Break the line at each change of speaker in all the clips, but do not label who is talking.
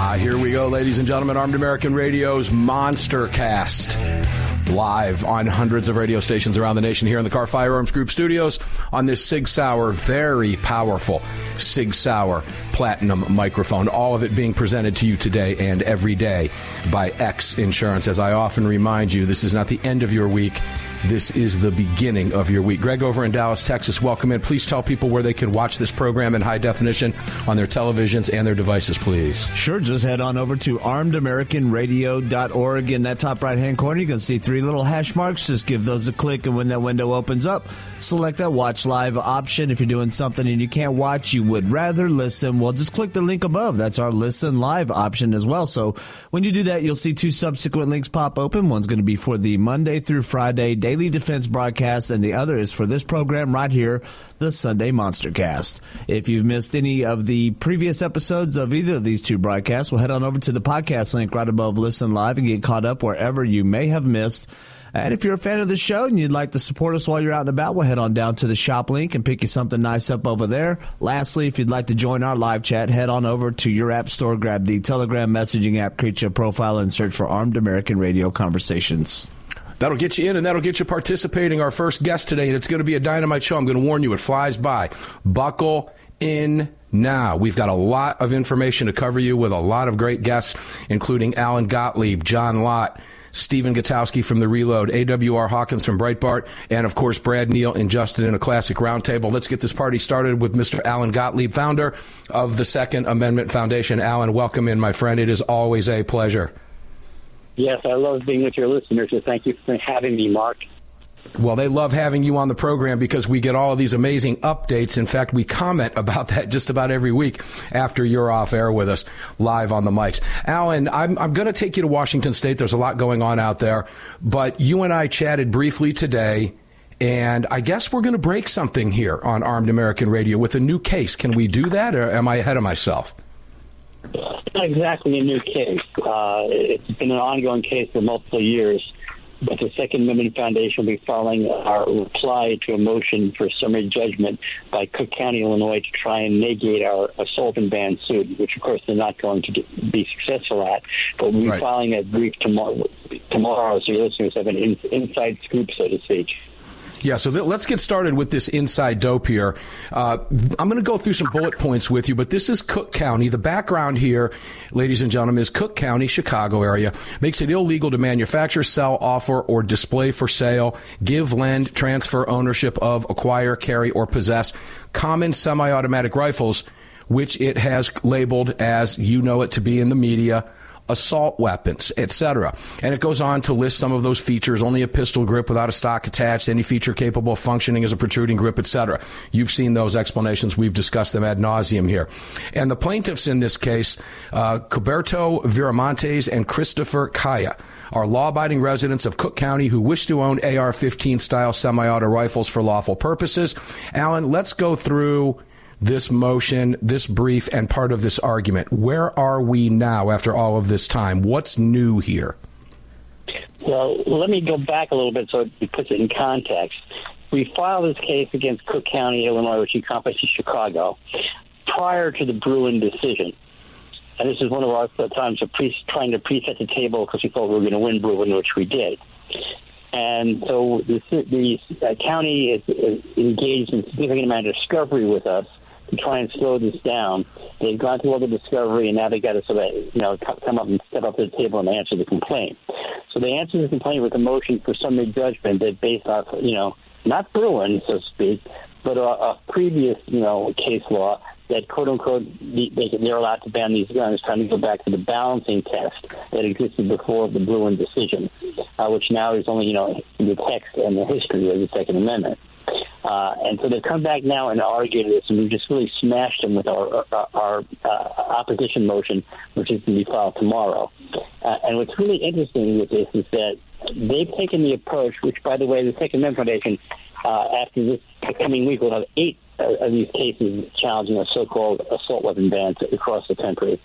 Ah, here we go, ladies and gentlemen. Armed American Radio's Monster Cast. Live on hundreds of radio stations around the nation here in the Kahr Firearms Group studios on this Sig Sauer, very powerful Sig Sauer platinum microphone. All of it being presented to you today and every day by X Insurance. As I often remind you, this is not the end of your week. This is the beginning of your week. Greg over in Dallas, Texas, welcome in. Please tell people where they can watch this program in high definition on their televisions and their devices, please.
Sure, just head on over to armedamericanradio.org. In that top right hand corner, you can see three little hash marks. Just give those a click, and when that window opens up, select that watch live option. If you're doing something and you can't watch, you would rather listen, well, just click the link above. That's our listen live option as well. So when you do that, you'll see two subsequent links pop open. One's going to be for the Monday through Friday daily defense broadcast, and the other is for this program right here, the Sunday Monster Cast. If you've missed any of the previous episodes of either of these two broadcasts, we'll head on over to the podcast link right above Listen Live and get caught up wherever you may have missed. And if you're a fan of the show and you'd like to support us while you're out and about, we'll head on down to the shop link and pick you something nice up over there. Lastly, if you'd like to join our live chat, head on over to your app store, grab the Telegram messaging app, create your profile, and search for Armed American Radio Conversations.
That'll get you in and that'll get you participating. Our first guest today, and it's going to be a dynamite show. I'm going to warn you, it flies by. Buckle in now. We've got a lot of information to cover you with a lot of great guests, including Alan Gottlieb, John Lott, Stephen Gutowski from The Reload, AWR Hawkins from Breitbart, and of course, Brad Neal and Justin in a classic roundtable. Let's get this party started with Mr. Alan Gottlieb, founder of the Second Amendment Foundation. Alan, welcome in, my friend. It is always a pleasure.
Yes, I love being with your listeners, so thank you for having me, Mark.
Well, they love having you on the program because we get all of these amazing updates. In fact, we comment about that just about every week after you're off air with us live on the mics. Alan, I'm, I'm going to take you to Washington State. There's a lot going on out there, but you and I chatted briefly today. And I guess we're going to break something here on Armed American Radio with a new case. Can we do that, or am I ahead of myself?
It's not exactly a new case. Uh, it's been an ongoing case for multiple years. But the Second Amendment Foundation will be filing our reply to a motion for summary judgment by Cook County, Illinois, to try and negate our assault and ban suit, which of course they're not going to be successful at. But we'll be right. filing that brief tomorrow, tomorrow, so your listeners have an in, inside scoop, so to speak.
Yeah, so th- let's get started with this inside dope here. Uh, I'm going to go through some bullet points with you, but this is Cook County. The background here, ladies and gentlemen, is Cook County, Chicago area, makes it illegal to manufacture, sell, offer, or display for sale, give, lend, transfer ownership of, acquire, carry, or possess common semi automatic rifles, which it has labeled as you know it to be in the media assault weapons, etc. And it goes on to list some of those features: only a pistol grip without a stock attached, any feature capable of functioning as a protruding grip, etc. You've seen those explanations; we've discussed them ad nauseum here. And the plaintiffs in this case, uh, Cutberto Viramontes and Christopher Kaya, are law-abiding residents of Cook County who wish to own AR-15 style semi-auto rifles for lawful purposes. Alan, let's go through this motion, this brief, and part of this argument. Where are we now after all of this time? What's new here?
Well, let me go back a little bit so it puts it in context. We filed this case against Cook County, Illinois, which encompasses Chicago, prior to the Bruen decision. And this is one of our times of pre- trying to preset the table because we thought we were going to win Bruen, which we did. And so the, the uh, county is, is engaged in significant amount of discovery with us to try and slow this down. They've gone through all the discovery, and now they got to sort of, you know, come up and step up to the table and answer the complaint. So they answered the complaint with a motion for summary judgment that based off, you know, not Bruen, so to speak, but a, a previous, you know, case law that quote unquote they, they're allowed to ban these guns, trying to go back to the balancing test that existed before the Bruen decision, uh, which now is only you know the text and the history of the Second Amendment. Uh, and so they've come back now and argued this, and we've just really smashed them with our our, our uh, opposition motion, which is going to be filed tomorrow. Uh, and what's really interesting with this is that they've taken the approach, which, by the way, the Second Amendment Foundation, uh, after this coming week, will have eight uh, of these cases challenging a so-called assault weapon bans across the country.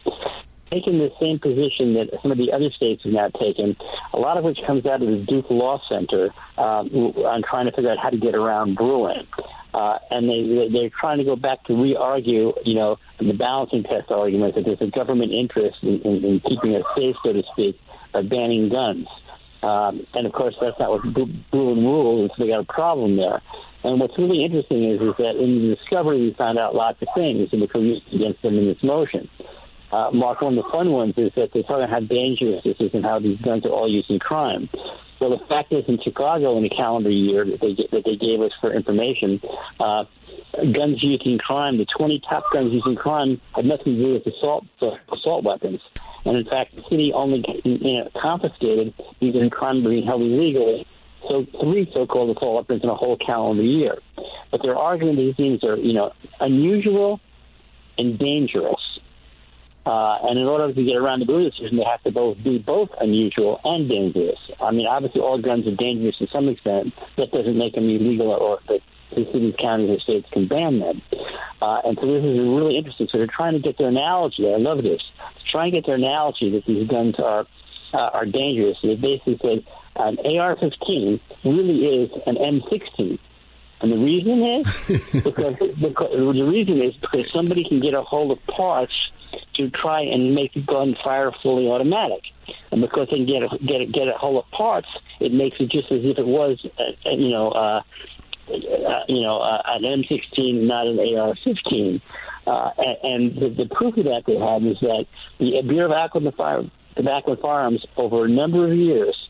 Taking the same position that some of the other states have now taken, a lot of which comes out of the Duke Law Center um, on trying to figure out how to get around Bruen. Uh, and they, they're trying to go back to re-argue, you know, the balancing test argument that there's a government interest in, in, in keeping us safe, so to speak, by banning guns. Um, and of course, that's not what Bruen rules, so they got a problem there. And what's really interesting is, is that in the discovery, we found out lots of things which were used against them in this motion. Uh, Mark, one of the fun ones is that they talk about how dangerous this is and how these guns are all used in crime. Well, the fact is, in Chicago, in the calendar year that they that they gave us for information, uh, guns used in crime, the 20 top guns used in crime, had nothing to do with assault assault weapons. And in fact, the city only you know, confiscated these in crime being held illegally so three so-called assault weapons in a whole calendar year. But they're arguing these things are, you know, unusual and dangerous. Uh, and in order to get around the Bruen decision, they have to both be both unusual and dangerous. I mean, obviously, all guns are dangerous to some extent. That doesn't make them illegal, or that the cities, counties, or states can ban them. Uh, and so this is really interesting. So they're trying to get their analogy. I love this. To try and get their analogy that these guns are uh, are dangerous. They basically say an AR-15 really is an M16. And the reason is because, because the reason is because somebody can get a hold of parts to try and make the gun fire fully automatic. And because they can get a, get a, get a hold of parts, it makes it just as if it was, uh, you know, uh, uh, you know, uh, an M16, not an AR-15. Uh, and, the, the proof of that they have is that the Bureau of Alcohol Tobacco and Firearms, over a number of years,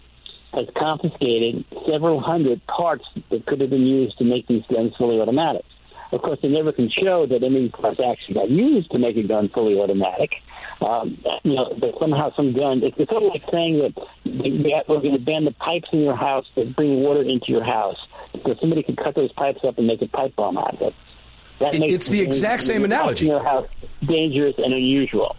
has confiscated several hundred parts that could have been used to make these guns fully automatic. Of course, they never can show that any parts actually got used to make a gun fully automatic. Um, you know, but somehow some gun. It's, it's sort of like saying that we're going to ban the pipes in your house that bring water into your house because somebody could cut those pipes up and make a pipe bomb out of it.
That makes it's the exact same analogy.
Your house dangerous and unusual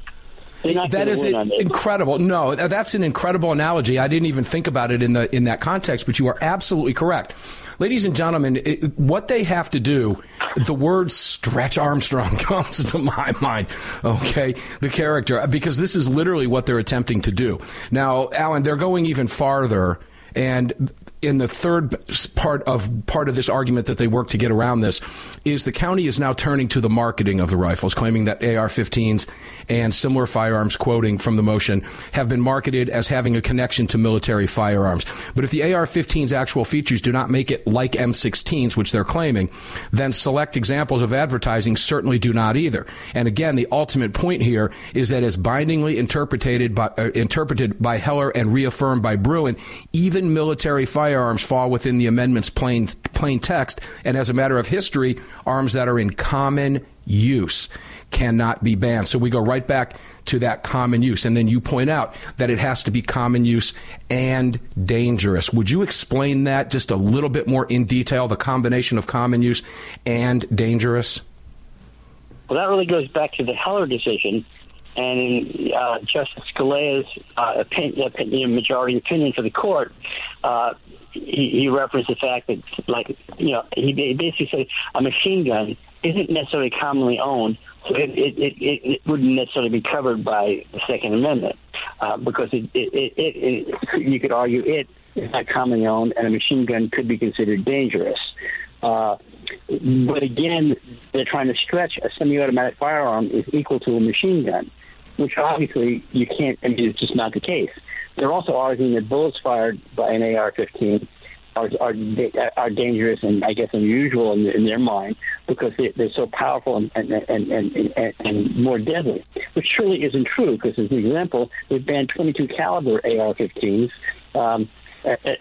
that is incredible. No, that's an incredible analogy. I didn't even think about it in the in that context, but you are absolutely correct. Ladies and gentlemen, it, what they have to do, the word Stretch Armstrong comes to my mind, okay? The character, because this is literally what they're attempting to do. Now, Alan, they're going even farther and in the third part of part of this argument that they work to get around this is the county is now turning to the marketing of the rifles, claiming that AR-15s and similar firearms, quoting from the motion, have been marketed as having a connection to military firearms. But if the AR-15's actual features do not make it like M16s, which they're claiming, then select examples of advertising certainly do not either. And again, the ultimate point here is that as bindingly interpreted by, uh, interpreted by Heller and reaffirmed by Bruen, even military firearms firearms fall within the amendment's plain, plain text, and as a matter of history, arms that are in common use cannot be banned. So we go right back to that common use. And then you point out that it has to be common use and dangerous. Would you explain that just a little bit more in detail, the combination of common use and dangerous?
Well, that really goes back to the Heller decision. And in uh, Justice Scalia's uh, opinion, opinion, majority opinion for the court, uh, he, he referenced the fact that, like, you know, he basically said a machine gun isn't necessarily commonly owned, so it, it, it, it wouldn't necessarily be covered by the Second Amendment uh, because it, it, it, it, you could argue it is not commonly owned, and a machine gun could be considered dangerous. Uh, but again, they're trying to stretch a semi-automatic firearm is equal to a machine gun, which obviously you can't. I mean, it's just not the case. They're also arguing that bullets fired by an AR-15 are are, are dangerous and I guess unusual in, in their mind because they, are so powerful and and, and and, and more deadly, which surely isn't true. Because as an example, we've banned 22 caliber AR-15s. Um,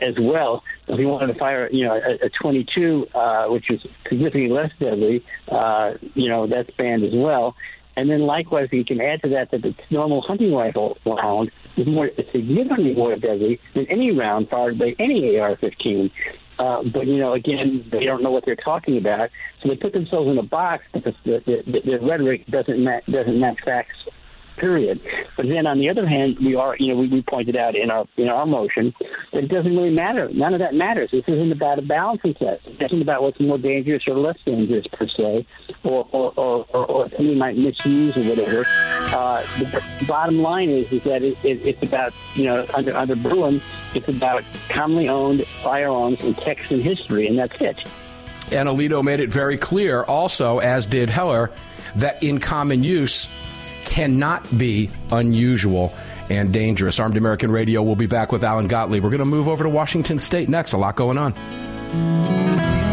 as well. If you wanted to fire, you know, a, a 22, uh, which is significantly less deadly, uh, you know, that's banned as well. And then likewise, you can add to that that the normal hunting rifle round is more significantly more deadly than any round fired by any AR-15. Uh, but you know, again, they don't know what they're talking about, so they put themselves in a box because the, the, the, rhetoric doesn't ma- doesn't match facts period. But then on the other hand, we are, you know, we, we pointed out in our in our motion that it doesn't really matter. None of that matters. This isn't about a balancing test. It isn't about what's more dangerous or less dangerous per se, or or or, or, or might misuse or whatever. Uh, the bottom line is is that it, it, it's about you know under under Bruen, it's about commonly owned firearms in text and history, and that's it.
And Alito made it very clear, also, as did Heller, that in common use cannot be unusual and dangerous. Armed American Radio will be back with Alan Gottlieb. We're going to move over to Washington State next. A lot going on.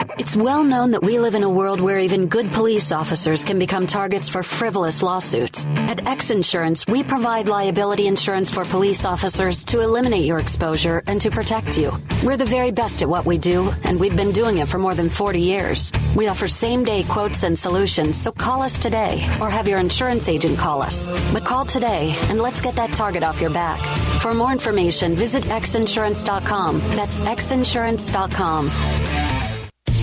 It's well known that we live in a world where even good police officers can become targets for frivolous lawsuits. At X Insurance, we provide liability insurance for police officers to eliminate your exposure and to protect you. We're the very best at what we do, and we've been doing it for more than 40 years. We offer same day quotes and solutions, so call us today or have your insurance agent call us. But call today and let's get that target off your back. For more information, visit xinsurance.com. That's xinsurance.com.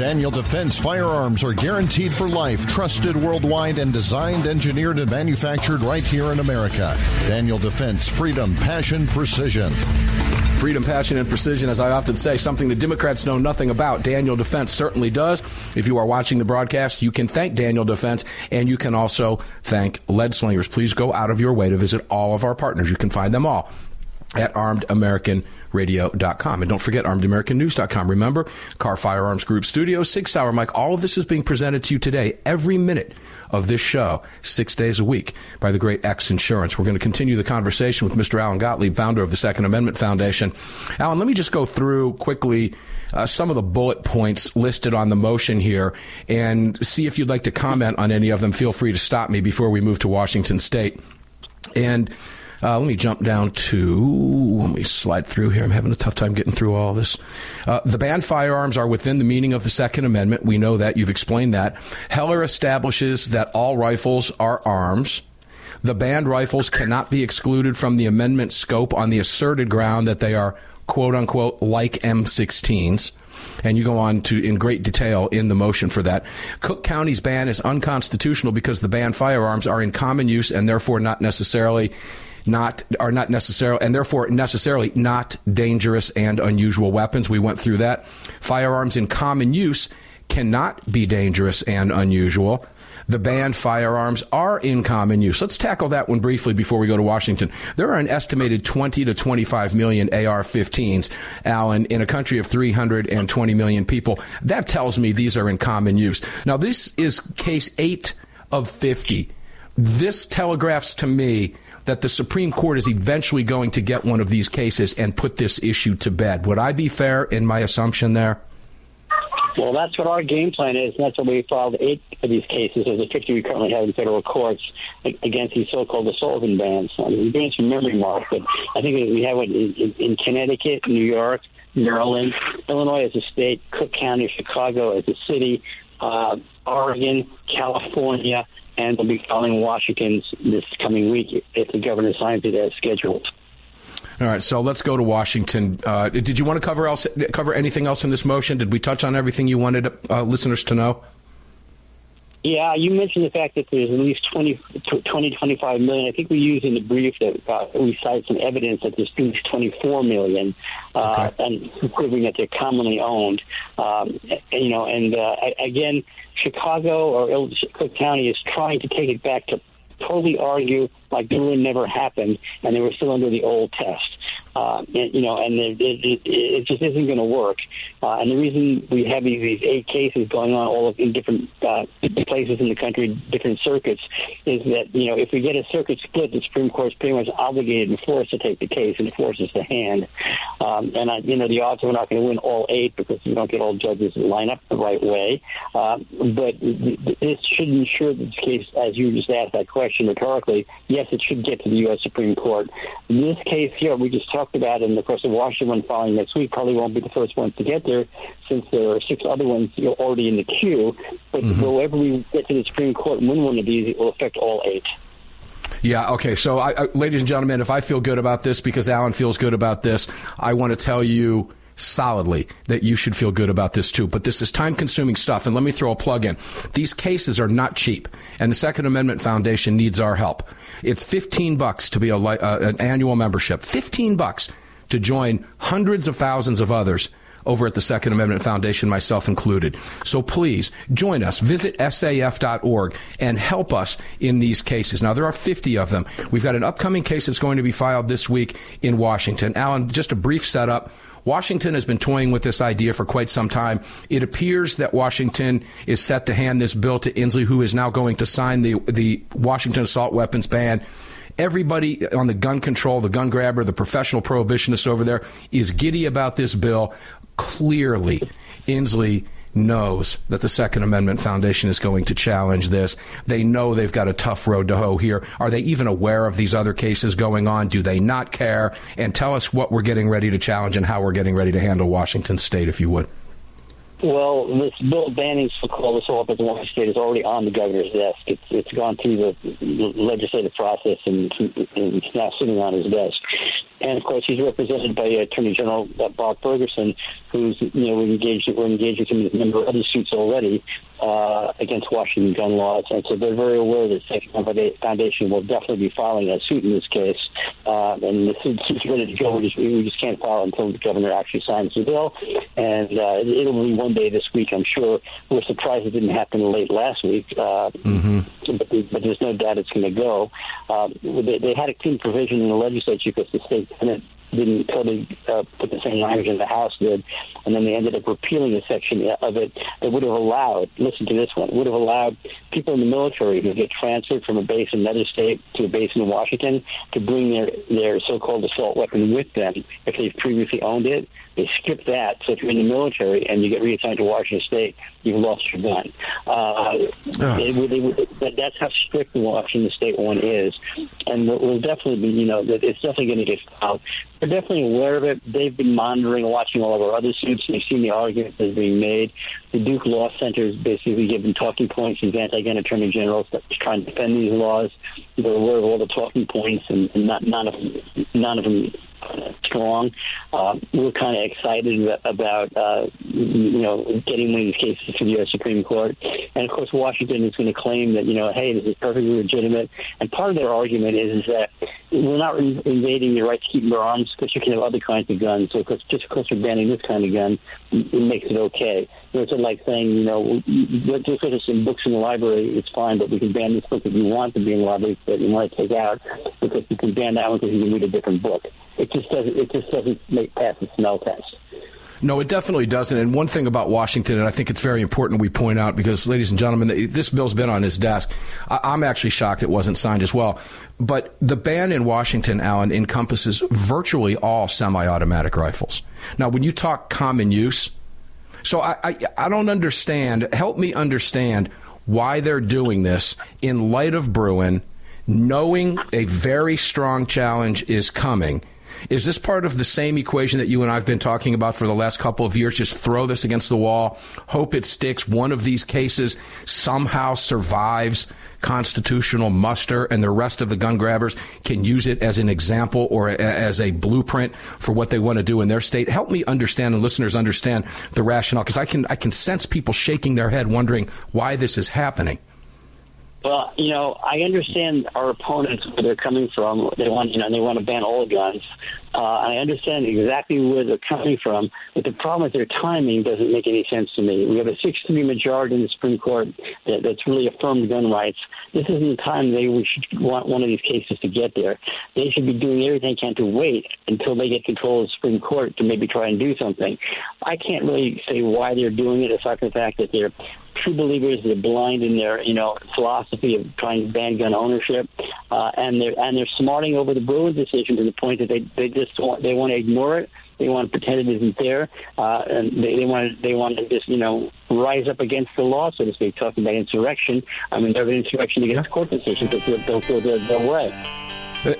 Daniel Defense firearms are guaranteed for life, trusted worldwide, and designed, engineered, and manufactured right here in America. Daniel Defense, freedom, passion, precision.
Freedom, passion, and precision, as I often say, something the Democrats know nothing about. Daniel Defense certainly does. If you are watching the broadcast, you can thank Daniel Defense, and you can also thank Lead Slingers. Please go out of your way to visit all of our partners. You can find them all at armedamericanradio.com. And don't forget armedamericannews.com. Remember, Kahr Firearms Group Studio, Sig Sauer Mike. All of this is being presented to you today, every minute of this show, six days a week, by the great X Insurance. We're going to continue the conversation with Mr. Alan Gottlieb, founder of the Second Amendment Foundation. Alan, let me just go through quickly uh, some of the bullet points listed on the motion here and see if you'd like to comment on any of them. Feel free to stop me before we move to Washington State. And uh, let me jump down to, let me slide through here. I'm having a tough time getting through all this. Uh, the banned firearms are within the meaning of the Second Amendment. We know that. You've explained that. Heller establishes that all rifles are arms. The banned rifles cannot be excluded from the amendment scope on the asserted ground that they are, quote unquote, like M16s and you go on to in great detail in the motion for that. Cook County's ban is unconstitutional because the banned firearms are in common use and therefore not necessarily not are not necessarily and therefore necessarily not dangerous and unusual weapons. We went through that. Firearms in common use cannot be dangerous and unusual. The banned firearms are in common use. Let's tackle that one briefly before we go to Washington. There are an estimated 20 to 25 million AR 15s, Alan, in a country of 320 million people. That tells me these are in common use. Now, this is case 8 of 50. This telegraphs to me that the Supreme Court is eventually going to get one of these cases and put this issue to bed. Would I be fair in my assumption there?
Well, that's what our game plan is, and that's why we filed eight of these cases of the 50 we currently have in federal courts against these so-called assault weapon bans. I mean, we're doing some memory mark, but I think we have it in, in Connecticut, New York, Maryland, Illinois as a state, Cook County, Chicago as a city, uh, Oregon, California, and we'll be filing Washington's this coming week if the governor signs it as scheduled.
All right, so let's go to Washington. Uh, did you want to cover else, cover anything else in this motion? Did we touch on everything you wanted uh, listeners to know?
Yeah, you mentioned the fact that there's at least 20, 20 25 million. I think we use in the brief that uh, we cite some evidence that there's at least 24 million, uh, okay. and proving that they're commonly owned. Um, you know, and uh, again, Chicago or Cook County is trying to take it back to totally argue like Bruen never happened, and they were still under the old test. Uh, and, you know, and it, it, it just isn't going to work. Uh, and the reason we have these, eight cases going on all in different uh, places in the country, different circuits, is that you know if we get a circuit split, the Supreme Court's pretty much obligated and forced to take the case and forces the hand. Um, and I, you know, the odds are we're not going to win all eight because we don't get all judges to line up the right way. Uh, but this should ensure that the case, as you just asked that question rhetorically, yes, it should get to the U.S. Supreme Court. This case here, we just talked about, and of course, the Washington filing next week probably won't be the first ones to get there, since there are six other ones already in the queue. But mm-hmm. wherever we get to the Supreme Court and win one of these, it will affect all eight.
Yeah, okay. So, I, I, ladies and gentlemen, if I feel good about this because Alan feels good about this, I want to tell you solidly that you should feel good about this too. But this is time consuming stuff. And let me throw a plug in. These cases are not cheap, and the Second Amendment Foundation needs our help. It's 15 bucks to be a, uh, an annual membership. 15 bucks to join hundreds of thousands of others over at the Second Amendment Foundation, myself included. So please join us. Visit saf.org and help us in these cases. Now, there are 50 of them. We've got an upcoming case that's going to be filed this week in Washington. Alan, just a brief setup. Washington has been toying with this idea for quite some time. It appears that Washington is set to hand this bill to Inslee, who is now going to sign the, the Washington assault weapons ban everybody on the gun control, the gun grabber, the professional prohibitionist over there is giddy about this bill. Clearly, Inslee knows that the Second Amendment Foundation is going to challenge this. They know they've got a tough road to hoe here. Are they even aware of these other cases going on? Do they not care? And tell us what we're getting ready to challenge and how we're getting ready to handle Washington State, if you would.
Well, this bill banning so-called assault weapons in Washington State is already on the governor's desk. It's it's gone through the legislative process and, and it's now sitting on his desk. And of course, he's represented by Attorney General Bob Ferguson, who's you know we're engaged we're engaged with him in a number of other suits already uh, against Washington gun laws, and so they're very aware that the Second Foundation will definitely be filing a suit in this case. Uh, and the suit's ready to go. We just, we just can't file until the governor actually signs the bill, and uh, it'll be one day this week. I'm sure. We're surprised it didn't happen late last week, uh, mm-hmm. but, but there's no doubt it's going to go. Uh, they, they had a clean provision in the legislature because the state Senate didn't totally uh, put the same language in the House did, and then they ended up repealing a section of it that would have allowed, listen to this one, would have allowed people in the military who get transferred from a base in another state to a base in Washington to bring their, their so-called assault weapon with them if they've previously owned it. They skip that, so if you're in the military and you get reassigned to Washington State, you've lost your gun. Uh, oh. they, they, that's how strict the Washington State one is, and we'll definitely be, you know, it's definitely going to get filed. They're definitely aware of it. They've been monitoring, watching all of our other suits. They've seen the arguments that's being made. The Duke Law Center is basically giving talking points. These anti-gun attorney generals that trying to defend these laws. They're aware of all the talking points, and, and not none of none of them strong. Uh, we're kind of excited about uh, you know getting one of these cases to the U.S. Supreme Court, and of course Washington is going to claim that you know hey this is perfectly legitimate. And part of their argument is, is that we're not invading your right to keep your arms because you can have other kinds of guns. So because, just because we're banning this kind of gun, it makes it okay. You know, it's like saying you know just because it's in books in the library, it's fine, but we can ban this book if you want to be in the library but you want to take out because you can ban that one because you can read a different book. It just doesn't. It just doesn't make pass the smell test.
No, it definitely doesn't. And one thing about Washington, and I think it's very important we point out because, ladies and gentlemen, this bill's been on his desk. I'm actually shocked it wasn't signed as well. But the ban in Washington, Alan, encompasses virtually all semi-automatic rifles. Now, when you talk common use, so I, I, I don't understand. Help me understand why they're doing this in light of Bruen, knowing a very strong challenge is coming is this part of the same equation that you and I've been talking about for the last couple of years? Just throw this against the wall, hope it sticks. One of these cases somehow survives constitutional muster, and the rest of the gun grabbers can use it as an example or a, as a blueprint for what they want to do in their state. Help me understand and listeners understand the rationale because I can I can sense people shaking their head wondering why this is happening.
Well, you know, I understand our opponents where they're coming from. They want, you know, they want to ban all guns. Uh, I understand exactly where they're coming from, but the problem with their timing doesn't make any sense to me. We have a 6-3 majority in the Supreme Court that, that's really affirmed gun rights. This isn't the time they we should want one of these cases to get there. They should be doing everything they can to wait until they get control of the Supreme Court to maybe try and do something. I can't really say why they're doing it, aside from the fact that they're true believers. They're blind in their, you know, philosophy of trying to ban gun ownership, uh, and they're and they're smarting over the Bruen decision to the point that they they just want, they want to ignore it. They want to pretend it isn't there, uh, and they, they want to they want to just you know rise up against the law, so to speak, talking about insurrection. I mean, they're an insurrection against yeah. court decisions, but they'll go their way.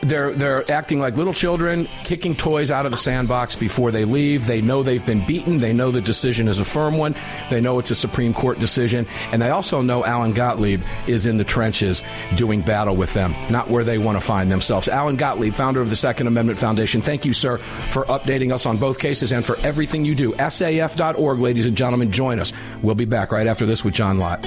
They're they're acting like little children, kicking toys out of the sandbox before they leave. They know they've been beaten. They know the decision is a firm one. They know it's a Supreme Court decision, and they also know Alan Gottlieb is in the trenches doing battle with them, not where they want to find themselves. Alan Gottlieb, founder of the Second Amendment Foundation. Thank you, sir, for updating us on both cases and for everything you do. SAF.org, ladies and gentlemen, join us. We'll be back right after this with John Lott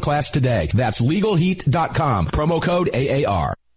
class today. That's legalheat.com. Promo code AAR.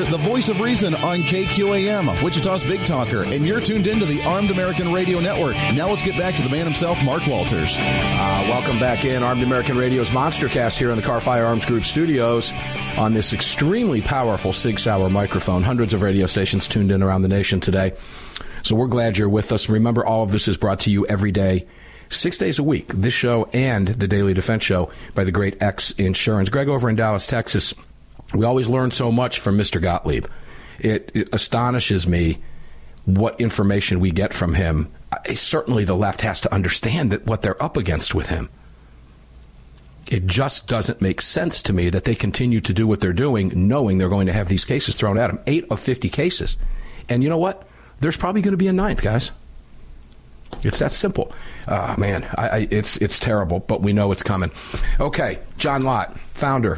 The voice of reason on KQAM, Wichita's Big Talker, and you're tuned into the Armed American Radio Network. Now let's get back to the man himself, Mark Walters.
Uh, welcome back in Armed American Radio's Monstercast here in the Kahr Firearms Group studios on this extremely powerful Sig Sauer microphone. Hundreds of radio stations tuned in around the nation today. So we're glad you're with us. Remember, all of this is brought to you every day six days a week. This show and the Daily Defense Show by the great X Insurance. Greg over in Dallas, Texas. We always learn so much from Mr. Gottlieb. It, it astonishes me what information we get from him. I, certainly, the left has to understand that what they're up against with him. It just doesn't make sense to me that they continue to do what they're doing, knowing they're going to have these cases thrown at them. Eight of 50 cases. And you know what? there's probably going to be a ninth, guys. It's that simple. Oh, man, I, I, it's it's terrible, but we know it's coming. Okay, John Lott, founder,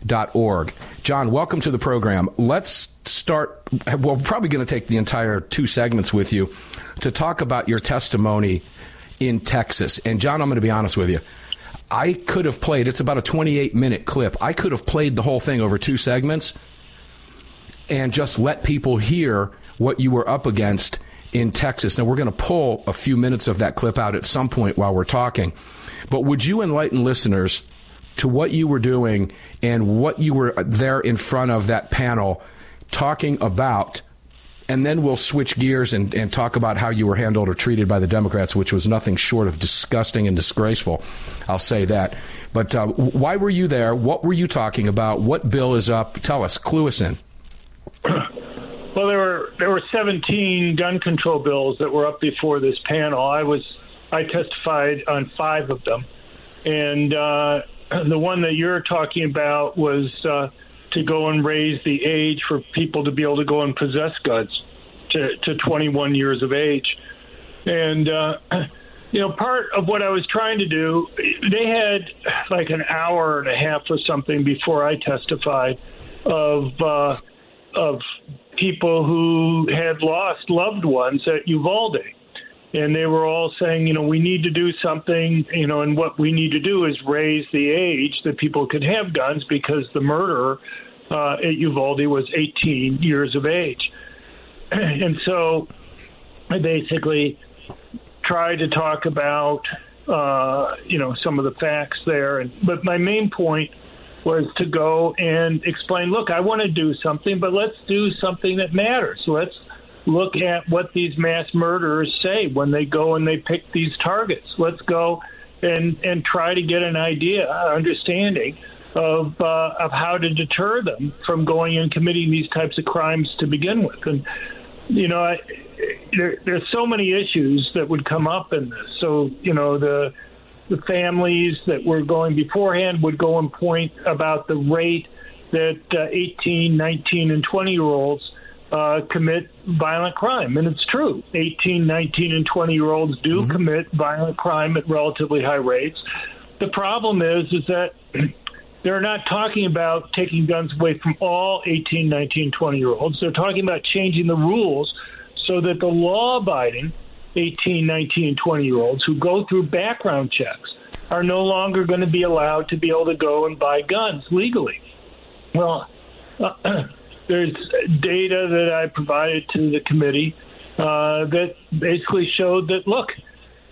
crimeresearch.org. John, welcome to the program. Let's start. Well, we're probably going to take the entire two segments with you to talk about your testimony in Texas. And, John, I'm going to be honest with you. I could have played, it's about a 28 minute clip. I could have played the whole thing over two segments and just let people hear what you were up against in Texas. Now, we're going to pull a few minutes of that clip out at some point while we're talking. But would you enlighten listeners to what you were doing and what you were there in front of that panel talking about? And then we'll switch gears and, and talk about how you were handled or treated by the Democrats, which was nothing short of disgusting and disgraceful. I'll say that. But uh, why were you there? What were you talking about? What bill is up? Tell us, clue us in.
Well, there were there were 17 gun control bills that were up before this panel. I was I testified on five of them, and uh, the one that you're talking about was uh, to go and raise the age for people to be able to go and possess guns to, to 21 years of age, and. Uh, you know, part of what I was trying to do, they had like an hour and a half or something before I testified of uh, of people who had lost loved ones at Uvalde. And they were all saying, you know, we need to do something, you know, and what we need to do is raise the age that people could have guns because the murderer uh, at Uvalde was 18 years of age. and so I basically tried to talk about, uh, you know, some of the facts there. And, but my main point was to go and explain, look, I want to do something, but let's do something that matters. Let's look at what these mass murderers say when they go and they pick these targets. Let's go and and try to get an idea, understanding of uh, of how to deter them from going and committing these types of crimes to begin with. And you know, I, there, there's so many issues that would come up in this. So you know the the families that were going beforehand would go and point about the rate that uh, 18, 19, and 20 year olds uh, commit violent crime. And it's true. 18, 19, and 20 year olds do mm-hmm. commit violent crime at relatively high rates. The problem is, is that they're not talking about taking guns away from all 18, 19, 20 year olds. They're talking about changing the rules so that the law abiding 18, 19, and 20 year olds who go through background checks are no longer going to be allowed to be able to go and buy guns legally. Well, uh, there's data that I provided to the committee uh, that basically showed that look,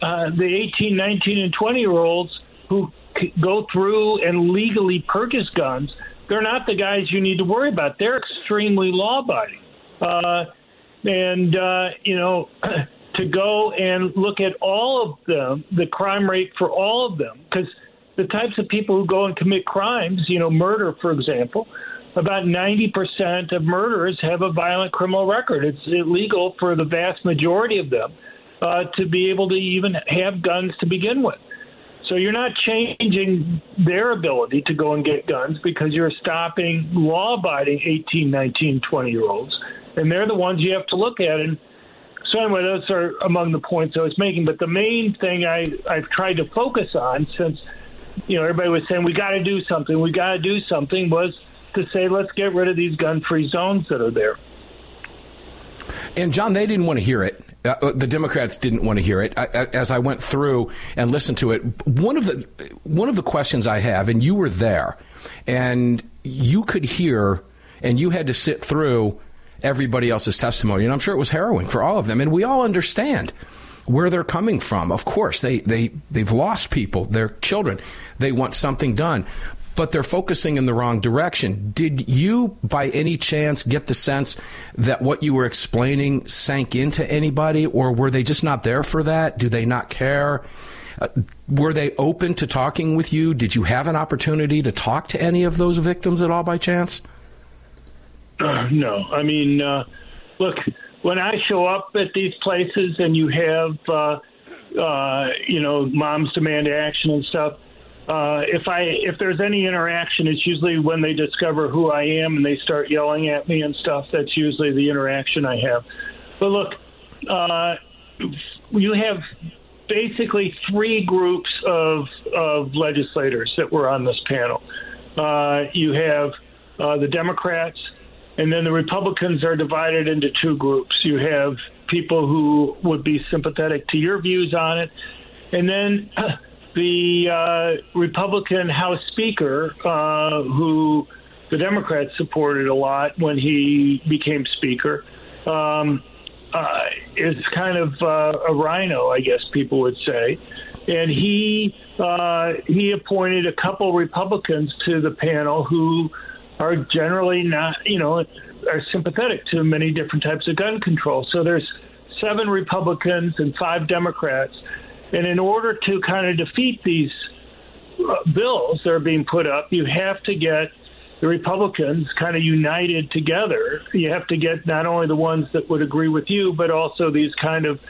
uh, the 18, 19, and 20 year olds who c- go through and legally purchase guns, they're not the guys you need to worry about. They're extremely law abiding. Uh, and, uh, you know, to go and look at all of them, the crime rate for all of them, because the types of people who go and commit crimes, you know, murder, for example, about 90% of murderers have a violent criminal record. It's illegal for the vast majority of them uh, to be able to even have guns to begin with. So you're not changing their ability to go and get guns because you're stopping law abiding 18, 19, 20 year olds. And they're the ones you have to look at. And so anyway, those are among the points I was making. But the main thing I I've tried to focus on since you know everybody was saying we got to do something, we got to do something, was to say let's get rid of these gun-free zones that are there.
And John, they didn't want to hear it. Uh, uh the Democrats didn't want to hear it. I, as I went through and listened to it, one of the one of the questions I have, and you were there, and you could hear, and you had to sit through everybody else's testimony. And I'm sure it was harrowing for all of them. And we all understand where they're coming from. Of course, they, they, they've lost people, their children. They want something done. But they're focusing in the wrong direction. Did you, by any chance, get the sense that what you were explaining sank into anybody, or were they just not there for that? Do they not care? Uh, were they open to talking with you? Did you have an opportunity to talk to any of those victims at all by chance?
no, I mean, uh, look, when I show up at these places and you have, uh, uh, you know, moms demand action and stuff, uh, if I if there's any interaction, it's usually when they discover who I am and they start yelling at me and stuff. That's usually the interaction I have. But look, uh, you have basically three groups of of legislators that were on this panel. Uh, you have uh, the Democrats, and then the Republicans are divided into two groups. You have people who would be sympathetic to your views on it, and then the uh, Republican House Speaker, uh, who the Democrats supported a lot when he became Speaker, um, uh, is kind of uh, a RINO, I guess people would say. And he uh, he appointed a couple Republicans to the panel who are generally not, you know, are sympathetic to many different types of gun control. So there's seven Republicans and five Democrats and in order to kind of defeat these uh, bills that are being put up, you have to get the Republicans kind of united together. You have to get not only the ones that would agree with you, but also these kind of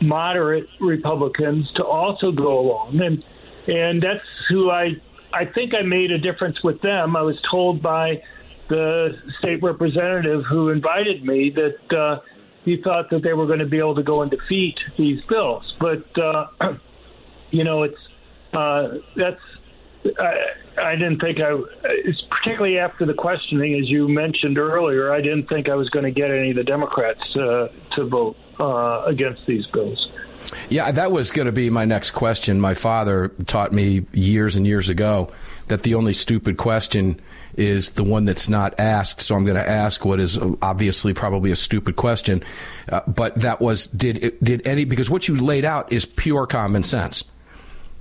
moderate Republicans to also go along. And and that's who I I think I made a difference with them. I was told by the state representative who invited me that uh, he thought that they were going to be able to go and defeat these bills. But uh, you know, it's uh, that's I, I didn't think I, it's particularly after the questioning, as you mentioned earlier, I didn't think I was going to get any of the Democrats uh, to vote uh, against these bills.
Yeah, that was going to be my next question. My father taught me years and years ago that the only stupid question is the one that's not asked. So I'm going to ask what is obviously probably a stupid question, uh, but that was did did any because what you laid out is pure common sense.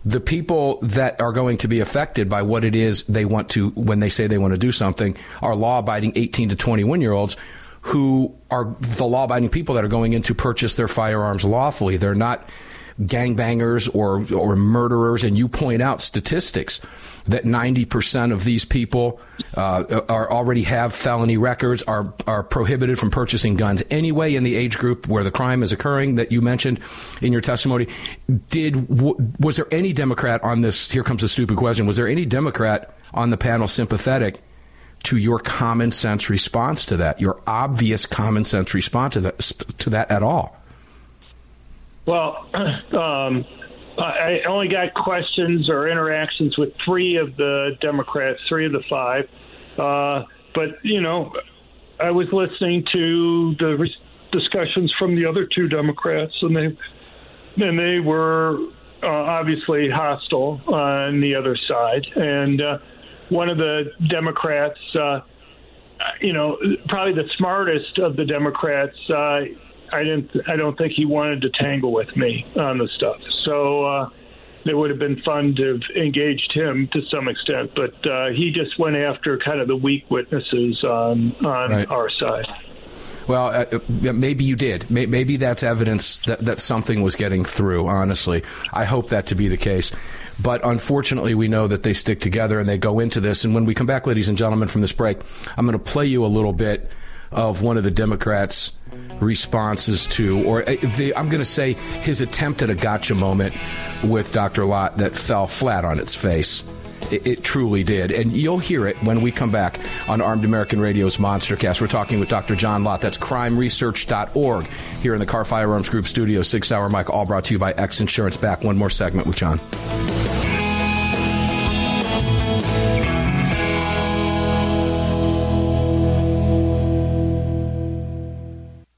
The people that are going to be affected by what it is they want to when they say they want to do something are law-abiding 18 to 21 year olds who are the law-abiding people that are going in to purchase their firearms lawfully. They're not gangbangers or or murderers. And you point out statistics that 90% of these people uh, are already have felony records, are are prohibited from purchasing guns anyway in the age group where the crime is occurring that you mentioned in your testimony. Did was there any Democrat on this? Here comes a stupid question. Was there any Democrat on the panel sympathetic? To your common sense response to that, your obvious common sense response to that, to that at all?
Well, um, I only got questions or interactions with three of the Democrats, three of the five. Uh, but you know, I was listening to the re- discussions from the other two Democrats, and they and they were uh, obviously hostile on the other side. And uh, one of the Democrats, uh, you know, probably the smartest of the Democrats, uh, I didn't. I don't think he wanted to tangle with me on the stuff. So uh, it would have been fun to have engaged him to some extent, but uh, he just went after kind of the weak witnesses on on right. our side.
Well, uh, maybe you did. Maybe that's evidence that, that something was getting through, honestly. I hope that to be the case. But unfortunately, we know that they stick together and they go into this. And when we come back, ladies and gentlemen, from this break, I'm going to play you a little bit of one of the Democrats' responses to, or uh, the, I'm going to say his attempt at a gotcha moment with Dr. Lott that fell flat on its face. It, it, truly did. And you'll hear it when we come back on Armed American Radio's Monstercast. We're talking with Dr. John Lott. That's crimeresearch.org here in the Kahr Firearms Group studio. Sig Sauer Mike, all brought to you by X Insurance. Back one more segment with John.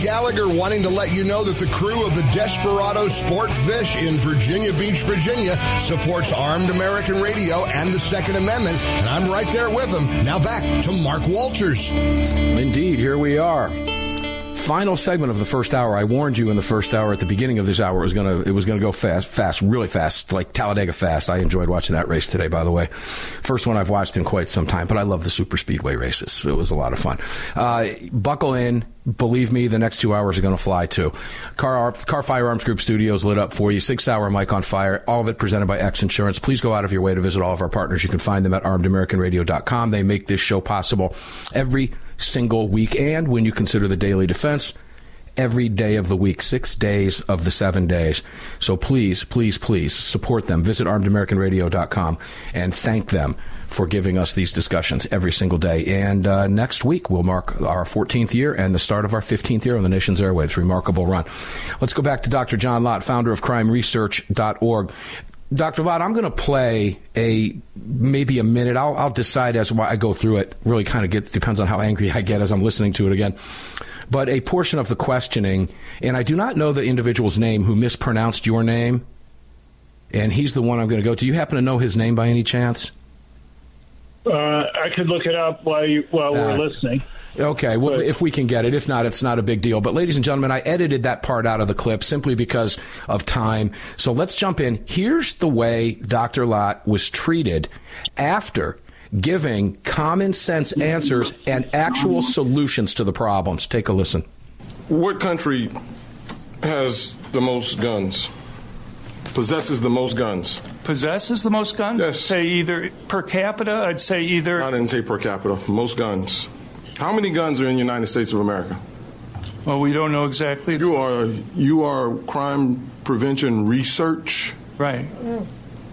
Gallagher wanting to let you know that the crew of the Desperado Sport Fish in Virginia Beach, Virginia supports Armed American Radio and the Second Amendment, and I'm right there with them. Now back to Mark Walters.
Indeed, here we are. Final segment of the first hour. I warned you in the first hour at the beginning of this hour it was gonna it was gonna go fast, fast, really fast, like Talladega fast. I enjoyed watching that race today, by the way. First one I've watched in quite some time, but I love the super speedway races. It was a lot of fun. Uh, buckle in. Believe me, the next two hours are going to fly too. Kahr, Kahr Firearms Group Studios lit up for you. Sig Sauer mic on fire. All of it presented by X Insurance. Please go out of your way to visit all of our partners. You can find them at armedamericanradio.com. They make this show possible every single week. And when you consider the daily defense, every day of the week, six days of the seven days. So please, please, please support them. Visit armedamericanradio.com and thank them for giving us these discussions every single day. And uh, next week, we'll mark our 14th year and the start of our 15th year on the nation's airwaves. Remarkable run. Let's go back to Dr. John Lott, founder of crimeresearch.org. Dr. Lott, I'm going to play a maybe a minute. I'll, I'll decide as why I go through it. Really, kind of get depends on how angry I get as I'm listening to it again. But a portion of the questioning, and I do not know the individual's name who mispronounced your name, and he's the one I'm going to go to. You happen to know his name by any chance?
Uh, I could look it up while you, while
Uh,
we're listening.
Okay, well, if we can get it. If not, it's not a big deal. But, ladies and gentlemen, I edited that part out of the clip simply because of time. So let's jump in. Here's the way Dr. Lott was treated after giving common sense answers and actual solutions to the problems. Take a listen.
What country has the most guns? Possesses the most guns?
Possesses the most guns?
Yes.
Say either per capita. I'd say either.
I didn't say per capita. Most guns. How many guns are in the United States of America?
Well, we don't know exactly.
You are you are crime prevention research.
Right.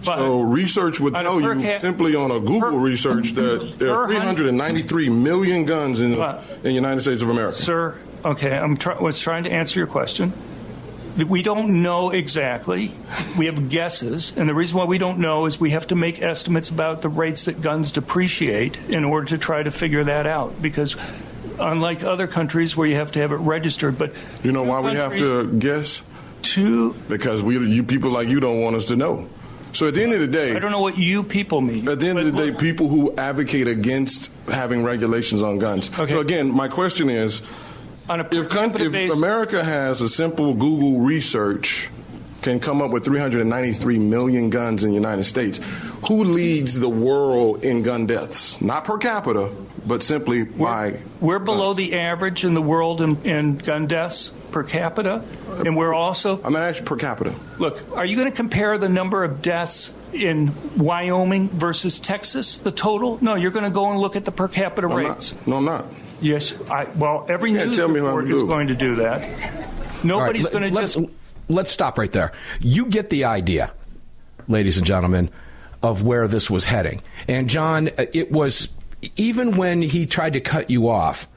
so research would tell you simply on a Google research that there are 393 million guns in the, in the United States of America.
Sir, okay, I'm try- was trying to answer your question. We don't know exactly. We have guesses, and the reason why we don't know is we have to make estimates about the rates that guns depreciate in order to try to figure that out. Because unlike other countries where you have to have it registered, but
You know why we have to guess?
Two.
Because we, you people like you don't want us to know. So at the end of the day,
I don't know what you people mean.
At the end of the day, people who advocate against having regulations on guns. Okay. So again, my question is, if, coun- if America has a simple Google research can come up with 393 million guns in the United States, who leads the world in gun deaths? Not per capita, but simply by
We're below the average in the world in, in gun deaths per capita, and we're also.
I'm going to ask you per capita.
Look, are you going to compare the number of deaths in Wyoming versus Texas, the total? No, you're going to go and look at the per capita rates.
No, I'm not.
Yes, I, well, every news
tell me what
report is going to do that. Nobody's
right,
going to just.
let's- stop right there. You get the idea, ladies and gentlemen, of where this was heading. And John, it was even when he tried to cut you off.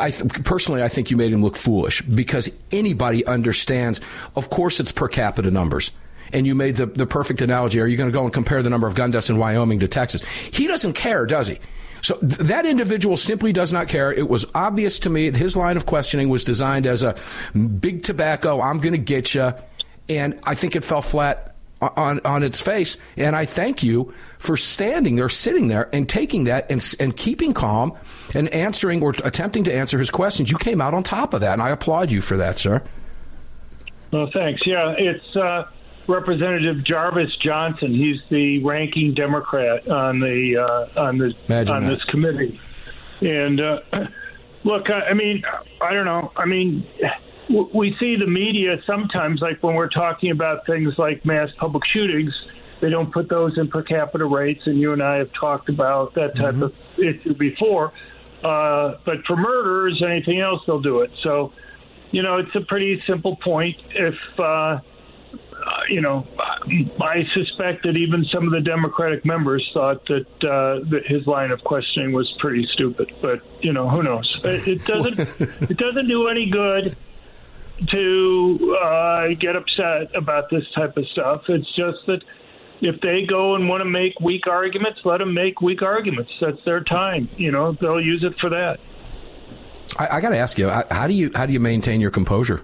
I th- personally, I think you made him look foolish because anybody understands. Of course, it's per capita numbers. And you made the, the perfect analogy. Are you going to go and compare the number of gun deaths in Wyoming to Texas? He doesn't care, does he? So th- that individual simply does not care. It was obvious to me. His line of questioning was designed as a big tobacco. I'm going to get you, and I think it fell flat on on its face. And I thank you for standing there, sitting there, and taking that and and keeping calm and answering or attempting to answer his questions. You came out on top of that, and I applaud you for that, sir.
Well, thanks. Yeah, it's uh, Representative Jarvis Johnson. He's the ranking Democrat on the uh, on the
Imagine
on
that.
this committee. And uh, look, I, I mean, I don't know. I mean, w- we see the media sometimes, like when we're talking about things like mass public shootings. They don't put those in per capita rates, and you and I have talked about that type of issue before. Uh, but for murders, anything else, they'll do it. So, you know, it's a pretty simple point. If uh, you know, I suspect that even some of the Democratic members thought that, uh, that his line of questioning was pretty stupid. But you know, who knows? It, it doesn't. it doesn't do any good to uh, get upset about this type of stuff. It's just that if they go and want to make weak arguments, let them make weak arguments. That's their time. You know, they'll use it for that.
I, I got to ask you, how, how do you how do you maintain your composure?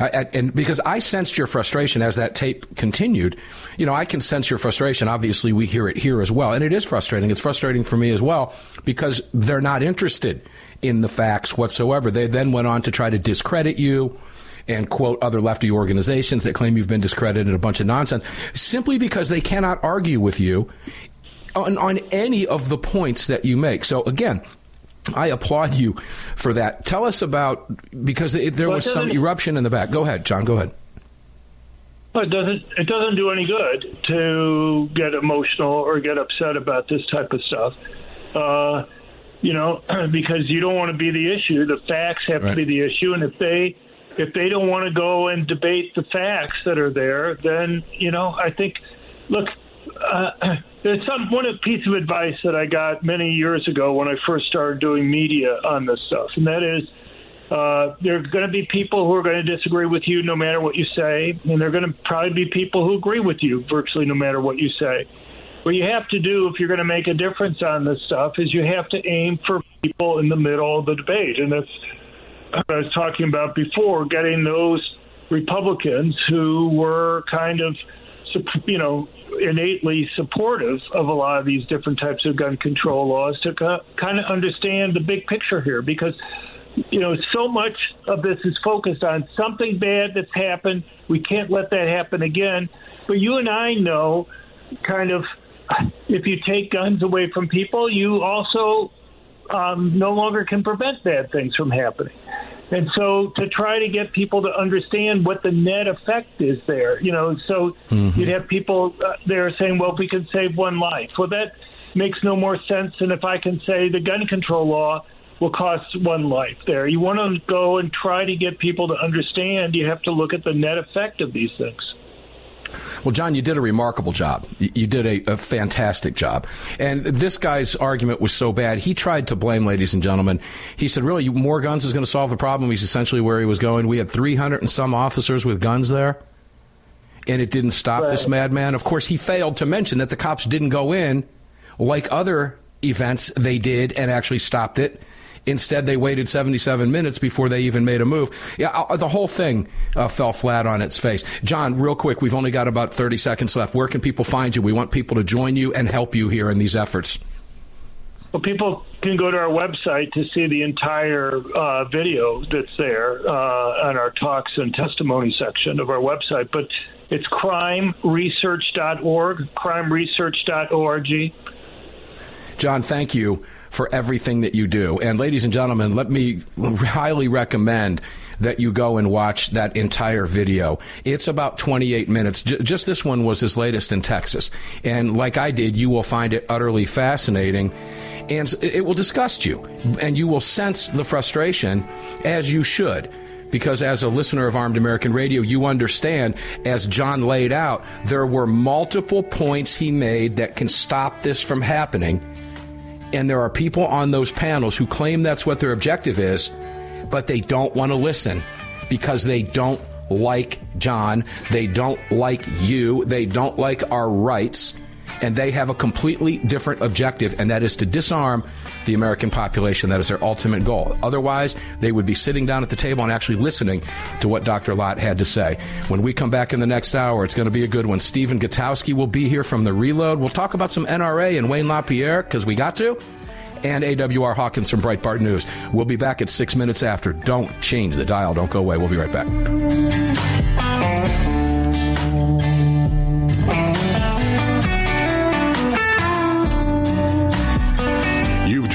I, and because I sensed your frustration as that tape continued, you know, I can sense your frustration. Obviously, we hear it here as well, and it is frustrating. It's frustrating for me as well because they're not interested in the facts whatsoever. They then went on to try to discredit you and quote other lefty organizations that claim you've been discredited and a bunch of nonsense simply because they cannot argue with you on, on any of the points that you make. So again, I applaud you for that. Tell us about because it, there
Well,
was some eruption in the back. Go ahead, John. Go ahead.
Well, it doesn't it doesn't do any good to get emotional or get upset about this type of stuff. Uh, you know, because you don't want to be the issue. The facts have to be the issue, and if they if they don't want to go and debate the facts that are there, then you know, I think. Look, uh, there's some one piece of advice that I got many years ago when I first started doing media on this stuff, and that is uh, there are going to be people who are going to disagree with you no matter what you say, and there are going to probably be people who agree with you virtually no matter what you say. What you have to do if you're going to make a difference on this stuff is you have to aim for people in the middle of the debate, and that's what I was talking about before, getting those Republicans who were kind of, you know, innately supportive of a lot of these different types of gun control laws to kind of understand the big picture here because you know so much of this is focused on something bad that's happened. We can't let that happen again. But you and I know kind of if you take guns away from people you also um, no longer can prevent bad things from happening and so to try to get people to understand what the net effect is there, you know, so mm-hmm. you'd have people uh, there saying, well, if we could save one life. Well, that makes no more sense than if I can say the gun control law will cost one life there. You want to go and try to get people to understand, you have to look at the net effect of these things.
Well, John, you did a remarkable job. You did a, a, fantastic job. And this guy's argument was so bad, he tried to blame, ladies and gentlemen. He said, really, more guns is going to solve the problem. He's essentially where he was going. We had 300 and some officers with guns there. And it didn't stop right. this madman. Of course, he failed to mention that the cops didn't go in like other events they did and actually stopped it Instead, they waited 77 minutes before they even made a move. Yeah, uh, the whole thing uh, fell flat on its face. John, real quick, we've only got about 30 seconds left. Where can people find you? We want people to join you and help you here in these efforts.
Well, people can go to our website to see the entire uh, video that's there uh, on our talks and testimony section of our website. But it's crimeresearch.org, crimeresearch.org.
John, thank you for everything that you do. And ladies and gentlemen, let me highly recommend that you go and watch that entire video. It's about 28 minutes. J- just this one was his latest in Texas. And like I did, you will find it utterly fascinating and it will disgust you. And you will sense the frustration as you should because as a listener of Armed American Radio, you understand, as John laid out, there were multiple points he made that can stop this from happening and there are people on those panels who claim that's what their objective is, but they don't want to listen because they don't like John, they don't like you, they don't like our rights, and they have a completely different objective, and that is to disarm the American population. That is their ultimate goal. Otherwise, they would be sitting down at the table and actually listening to what Dr. Lott had to say. When we come back in the next hour, it's going to be a good one. Stephen Gutowski will be here from the Reload. We'll talk about some NRA and Wayne LaPierre because we got to and AWR Hawkins from Breitbart News. We'll be back at six minutes after. Don't change the dial. Don't go away. We'll be right back.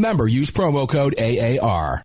remember, use promo code AAR.